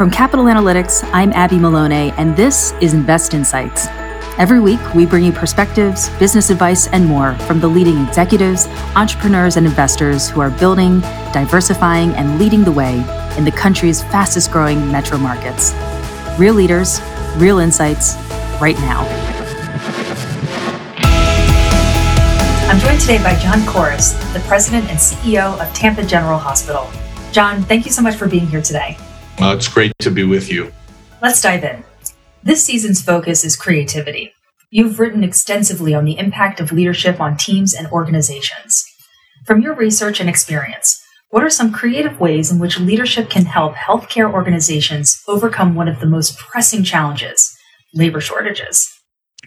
From Capital Analytics, I'm Abby Maloney, and this is Invest Insights. Every week, we bring you perspectives, business advice, and more from the leading executives, entrepreneurs, and investors who are building, diversifying, and leading the way in the country's fastest growing metro markets. Real leaders, real insights, right now. I'm joined today by John Couris, the president and CEO of Tampa General Hospital. John, thank you so much for being here today. Uh, it's great to be with you. Let's dive in. This season's focus is creativity. You've written extensively on the impact of leadership on teams and organizations. From your research and experience, what are some creative ways in which leadership can help healthcare organizations overcome one of the most pressing challenges labor shortages?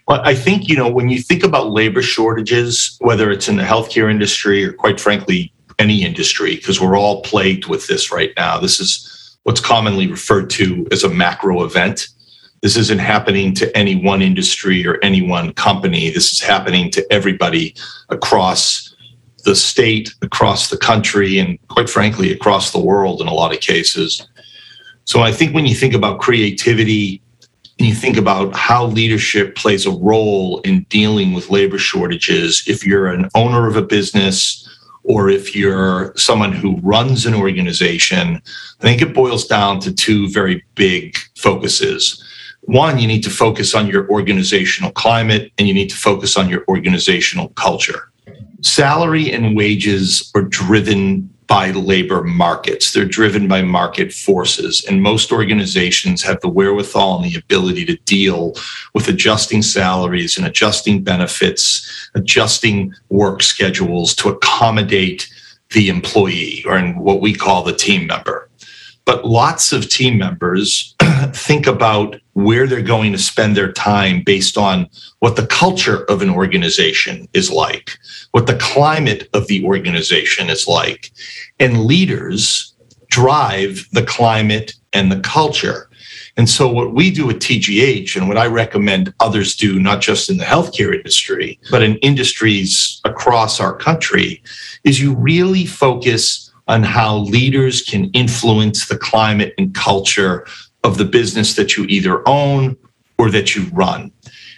Well, I think, you know, when you think about labor shortages, whether it's in the healthcare industry or quite frankly, any industry, because we're all plagued with this right now, this is what's commonly referred to as a macro event. This isn't happening to any one industry or any one company. This is happening to everybody across the state, across the country, and quite frankly, across the world in a lot of cases. So I think when you think about creativity and you think about how leadership plays a role in dealing with labor shortages, if you're an owner of a business, or if you're someone who runs an organization, I think it boils down to two very big focuses. One, you need to focus on your organizational climate and you need to focus on your organizational culture. Salary and wages are driven by labor markets. They're driven by market forces. And most organizations have the wherewithal and the ability to deal with adjusting salaries and adjusting benefits, adjusting work schedules to accommodate the employee or in what we call the team member. But lots of team members think about where they're going to spend their time based on what the culture of an organization is like, what the climate of the organization is like. And leaders drive the climate and the culture. And so, what we do at TGH and what I recommend others do, not just in the healthcare industry, but in industries across our country, is you really focus on how leaders can influence the climate and culture of the business that you either own or that you run.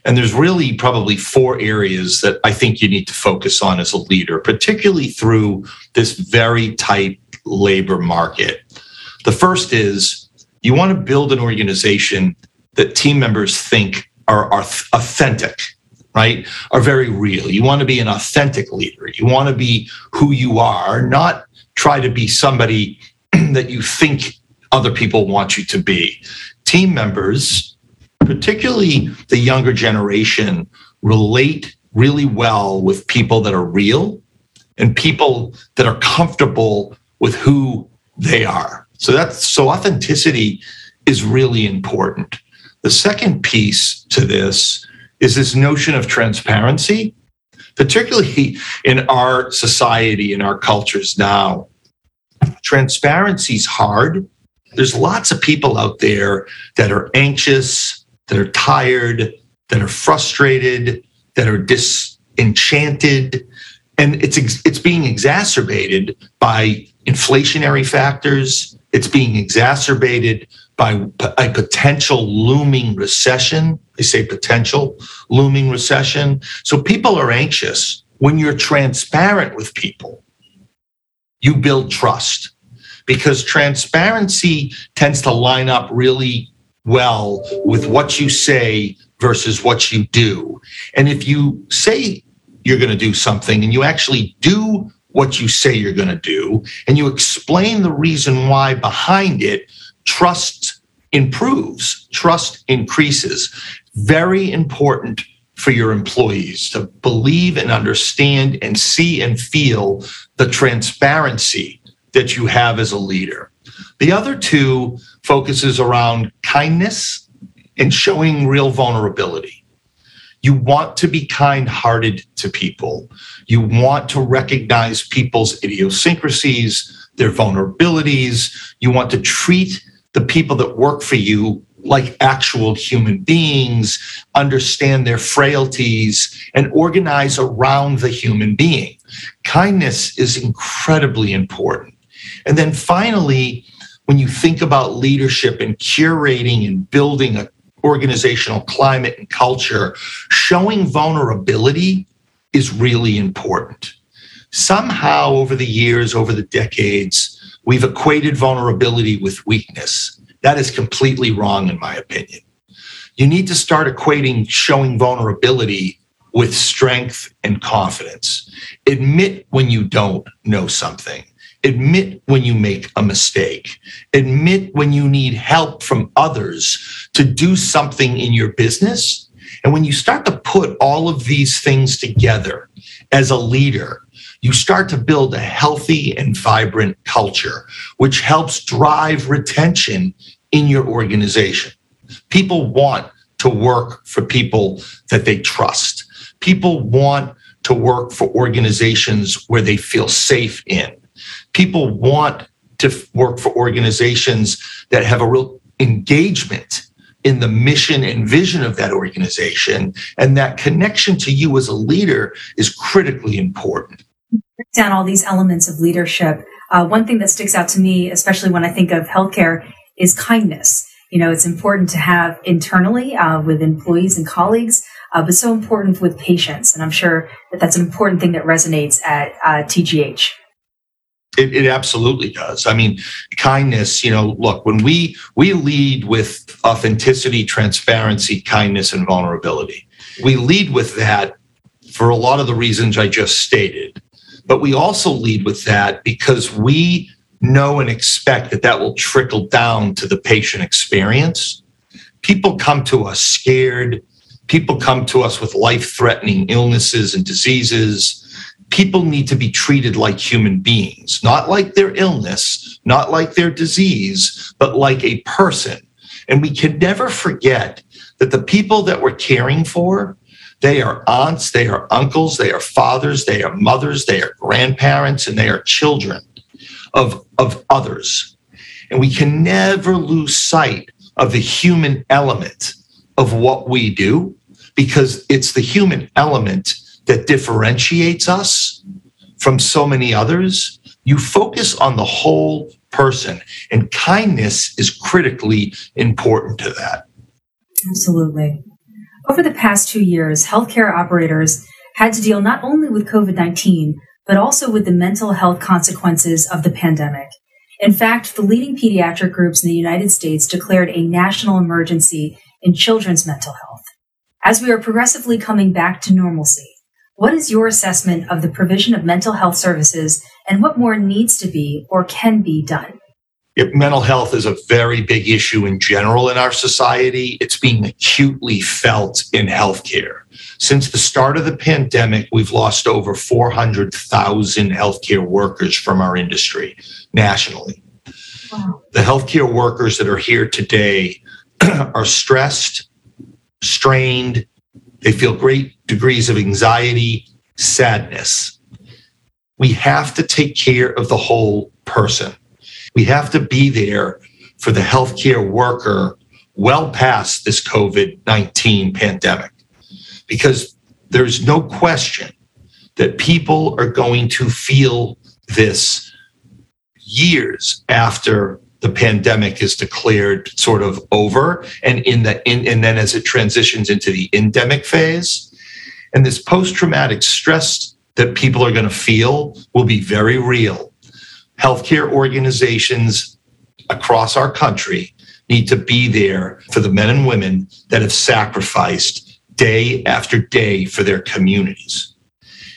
And there's really probably four areas that I think you need to focus on as a leader, particularly through this very tight labor market. The first is you want to build an organization that team members think are, are authentic, right? Are very real. You want to be an authentic leader. You want to be who you are, not try to be somebody that you think other people want you to be. Team members, particularly the younger generation, relate really well with people that are real and people that are comfortable with who they are. So that's so authenticity is really important. The second piece to this is this notion of transparency particularly in our society, in our cultures now. Transparency is hard. There's lots of people out there that are anxious, that are tired, that are frustrated, that are disenchanted. And it's, it's being exacerbated by inflationary factors. It's being exacerbated by a potential looming recession. They say potential looming recession. So people are anxious. When you're transparent with people, you build trust because transparency tends to line up really well with what you say versus what you do. And if you say you're going to do something and you actually do what you say you're going to do and you explain the reason why behind it, trust improves, trust increases. Very important for your employees to believe and understand and see and feel the transparency that you have as a leader. The other two focuses around kindness and showing real vulnerability. You want to be kind hearted to people. You want to recognize people's idiosyncrasies, their vulnerabilities. You want to treat the people that work for you like actual human beings, understand their frailties, and organize around the human being. Kindness is incredibly important. And then finally, when you think about leadership and curating and building an organizational climate and culture, showing vulnerability is really important. Somehow, over the years, over the decades, we've equated vulnerability with weakness. That is completely wrong, in my opinion. You need to start equating showing vulnerability with strength and confidence. Admit when you don't know something. Admit when you make a mistake. Admit when you need help from others to do something in your business. And when you start to put all of these things together as a leader, you start to build a healthy and vibrant culture, which helps drive retention in your organization. People want to work for people that they trust. People want to work for organizations where they feel safe in. People want to work for organizations that have a real engagement in the mission and vision of that organization. And that connection to you as a leader is critically important. Down all these elements of leadership. Uh, one thing that sticks out to me, especially when I think of healthcare, is kindness. You know, it's important to have internally uh, with employees and colleagues, uh, but so important with patients. And I'm sure that that's an important thing that resonates at uh, TGH. It, it, absolutely does. I mean, kindness. You know, look when we we lead with authenticity, transparency, kindness, and vulnerability. We lead with that for a lot of the reasons I just stated, but we also lead with that because we know and expect that that will trickle down to the patient experience. People come to us scared. People come to us with life threatening illnesses and diseases people need to be treated like human beings, not like their illness, not like their disease, but like a person. And we can never forget that the people that we're caring for, they are aunts, they are uncles, they are fathers, they are mothers, they are grandparents, and they are children of, of others. And we can never lose sight of the human element of what we do because it's the human element that differentiates us from so many others. You focus on the whole person, and kindness is critically important to that. Absolutely. Over the past two years, healthcare operators had to deal not only with COVID 19, but also with the mental health consequences of the pandemic. In fact, the leading pediatric groups in the United States declared a national emergency in children's mental health. As we are progressively coming back to normalcy, what is your assessment of the provision of mental health services and what more needs to be or can be done? Mental health is a very big issue in general in our society. It's being acutely felt in healthcare. Since the start of the pandemic, we've lost over 400,000 healthcare workers from our industry nationally. Wow. The healthcare workers that are here today are stressed, strained, they feel great degrees of anxiety, sadness. We have to take care of the whole person. We have to be there for the healthcare worker well past this COVID 19 pandemic because there's no question that people are going to feel this years after the pandemic is declared sort of over and in the in, and then as it transitions into the endemic phase. And this post-traumatic stress that people are going to feel will be very real healthcare organizations across our country need to be there for the men and women that have sacrificed day after day for their communities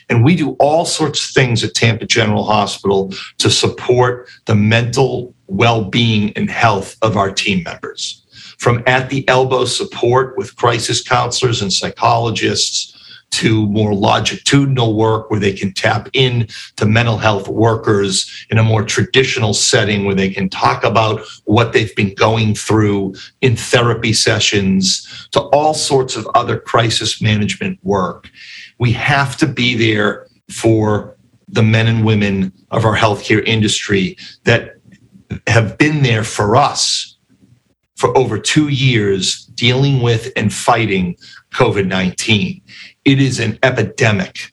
and we do all sorts of things at Tampa General Hospital to support the mental well being and health of our team members. From at the elbow support with crisis counselors and psychologists to more longitudinal work where they can tap in to mental health workers in a more traditional setting where they can talk about what they've been going through in therapy sessions to all sorts of other crisis management work. We have to be there for the men and women of our healthcare industry that have been there for us for over two years dealing with and fighting COVID 19. It is an epidemic.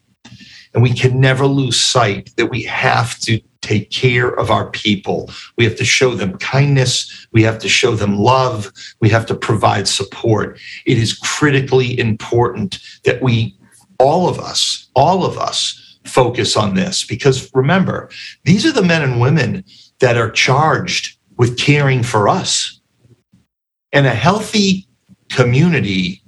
And we can never lose sight that we have to take care of our people. We have to show them kindness. We have to show them love. We have to provide support. It is critically important that we, all of us, all of us, focus on this because remember, these are the men and women that are charged with caring for us. And a healthy community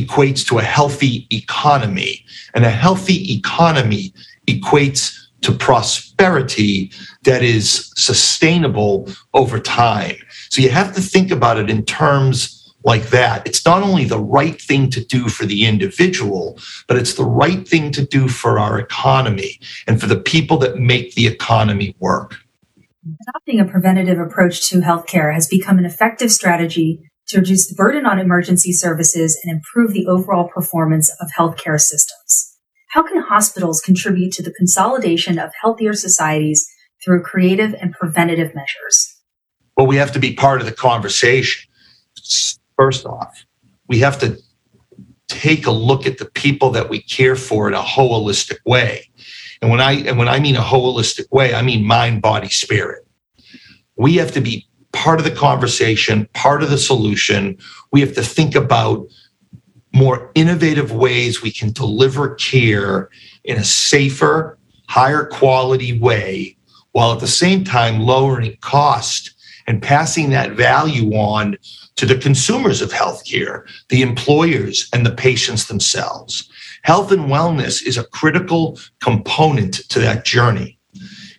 equates to a healthy economy, and a healthy economy equates to prosperity that is sustainable over time. So you have to think about it in terms like that. It's not only the right thing to do for the individual, but it's the right thing to do for our economy and for the people that make the economy work. Adopting a preventative approach to healthcare has become an effective strategy to reduce the burden on emergency services and improve the overall performance of healthcare systems. How can hospitals contribute to the consolidation of healthier societies through creative and preventative measures? Well, we have to be part of the conversation. First off, we have to take a look at the people that we care for in a holistic way. And when I and when I mean a holistic way, I mean mind, body, spirit. We have to be part of the conversation, part of the solution. We have to think about more innovative ways we can deliver care in a safer, higher quality way, while at the same time lowering cost and passing that value on to the consumers of healthcare, the employers, and the patients themselves. Health and wellness is a critical component to that journey.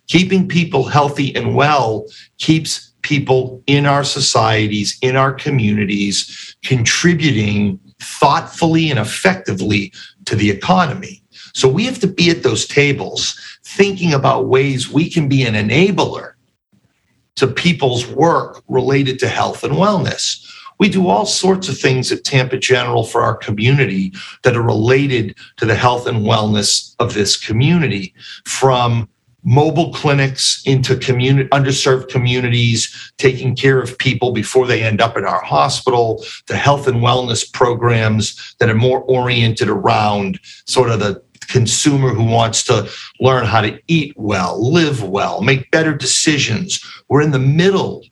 Keeping people healthy and well keeps people in our societies, in our communities, contributing thoughtfully and effectively to the economy. So we have to be at those tables thinking about ways we can be an enabler to people's work related to health and wellness. We do all sorts of things at Tampa General for our community that are related to the health and wellness of this community, from mobile clinics into community underserved communities taking care of people before they end up in our hospital the health and wellness programs that are more oriented around sort of the consumer who wants to learn how to eat well live well make better decisions. We're in the middle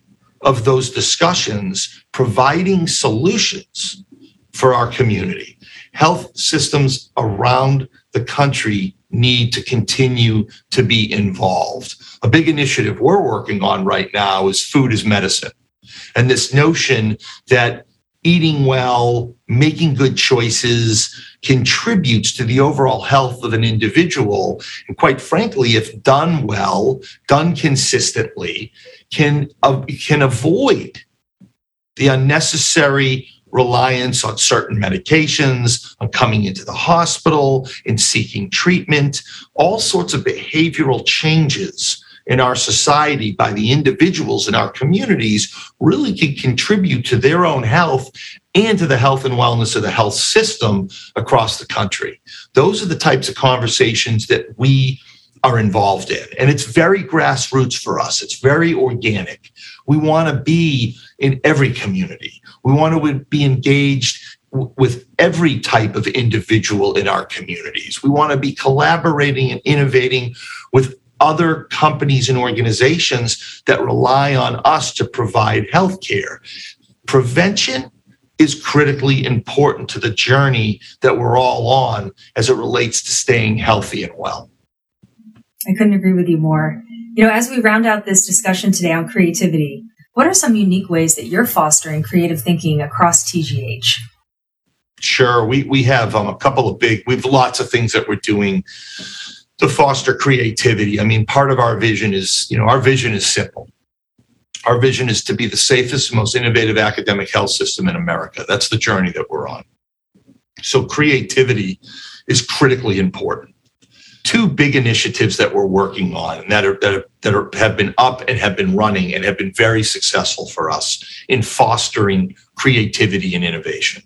of those discussions providing solutions for our community. Health systems around the country need to continue to be involved. A big initiative we're working on right now is food is medicine. And this notion that eating well, making good choices contributes to the overall health of an individual. And quite frankly, if done well, done consistently, can, uh, can avoid the unnecessary reliance on certain medications, on coming into the hospital, in seeking treatment, all sorts of behavioral changes in our society by the individuals in our communities really can contribute to their own health and to the health and wellness of the health system across the country. Those are the types of conversations that we are involved in. And it's very grassroots for us, it's very organic. We want to be in every community. We want to be engaged with every type of individual in our communities. We want to be collaborating and innovating with other companies and organizations that rely on us to provide healthcare. Prevention is critically important to the journey that we're all on as it relates to staying healthy and well. I couldn't agree with you more. You know, as we round out this discussion today on creativity, what are some unique ways that you're fostering creative thinking across TGH? Sure. We, we have um, a couple of big, we have lots of things that we're doing to foster creativity. I mean, part of our vision is, you know, our vision is simple. Our vision is to be the safest, most innovative academic health system in America. That's the journey that we're on. So creativity is critically important two big initiatives that we're working on that are that, are, that are, have been up and have been running and have been very successful for us in fostering creativity and innovation.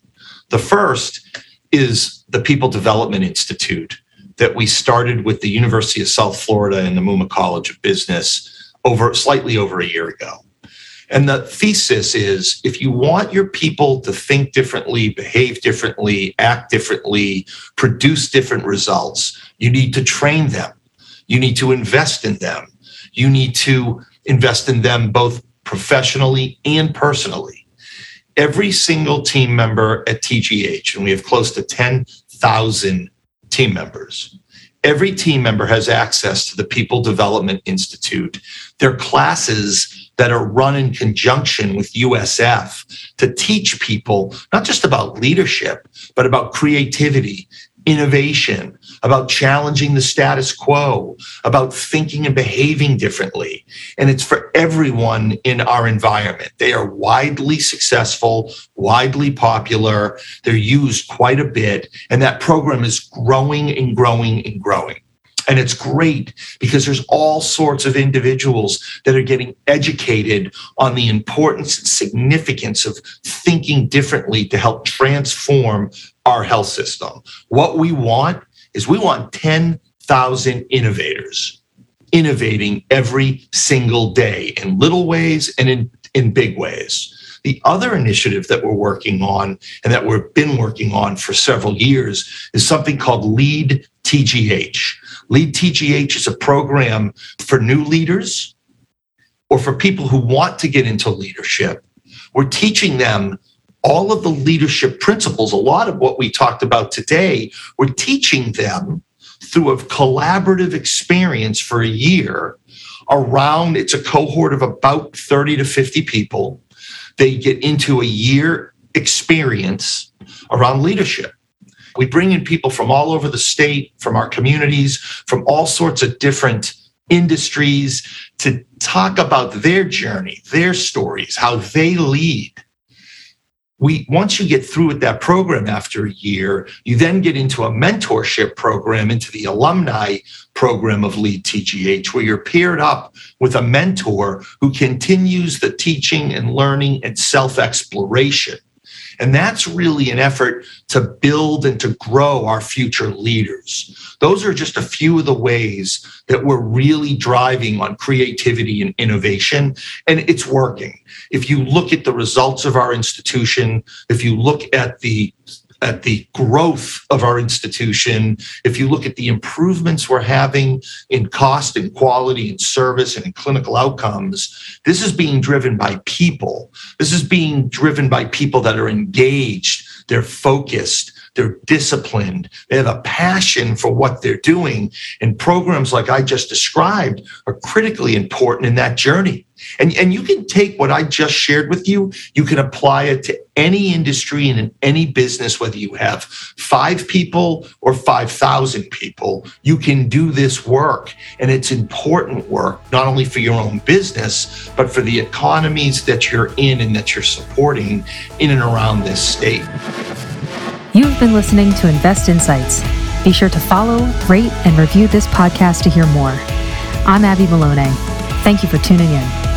The first is the People Development Institute that we started with the University of South Florida and the Muma College of Business over slightly over a year ago. And the thesis is if you want your people to think differently, behave differently, act differently, produce different results, you need to train them. You need to invest in them. You need to invest in them both professionally and personally. Every single team member at TGH, and we have close to 10,000 team members, every team member has access to the People Development Institute. Their classes that are run in conjunction with USF to teach people not just about leadership, but about creativity, innovation, about challenging the status quo, about thinking and behaving differently. And it's for everyone in our environment. They are widely successful, widely popular. They're used quite a bit. And that program is growing and growing and growing. And it's great because there's all sorts of individuals that are getting educated on the importance and significance of thinking differently to help transform our health system. What we want is we want 10,000 innovators innovating every single day in little ways and in, in big ways. The other initiative that we're working on and that we've been working on for several years is something called Lead TGH. Lead TGH is a program for new leaders or for people who want to get into leadership. We're teaching them all of the leadership principles, a lot of what we talked about today, we're teaching them through a collaborative experience for a year around it's a cohort of about 30 to 50 people. They get into a year experience around leadership. We bring in people from all over the state, from our communities, from all sorts of different industries to talk about their journey, their stories, how they lead. We once you get through with that program after a year you then get into a mentorship program into the alumni program of lead tgh where you're paired up with a mentor who continues the teaching and learning and self-exploration and that's really an effort to build and to grow our future leaders. Those are just a few of the ways that we're really driving on creativity and innovation, and it's working. If you look at the results of our institution, if you look at the at the growth of our institution, if you look at the improvements we're having in cost and quality and service and in clinical outcomes, this is being driven by people. This is being driven by people that are engaged, they're focused, they're disciplined, they have a passion for what they're doing. And programs like I just described are critically important in that journey. And, and you can take what I just shared with you, you can apply it to any industry and in any business, whether you have five people or 5,000 people, you can do this work. And it's important work, not only for your own business, but for the economies that you're in and that you're supporting in and around this state. You've been listening to Invest Insights. Be sure to follow, rate, and review this podcast to hear more. I'm Abby Maloney. Thank you for tuning in.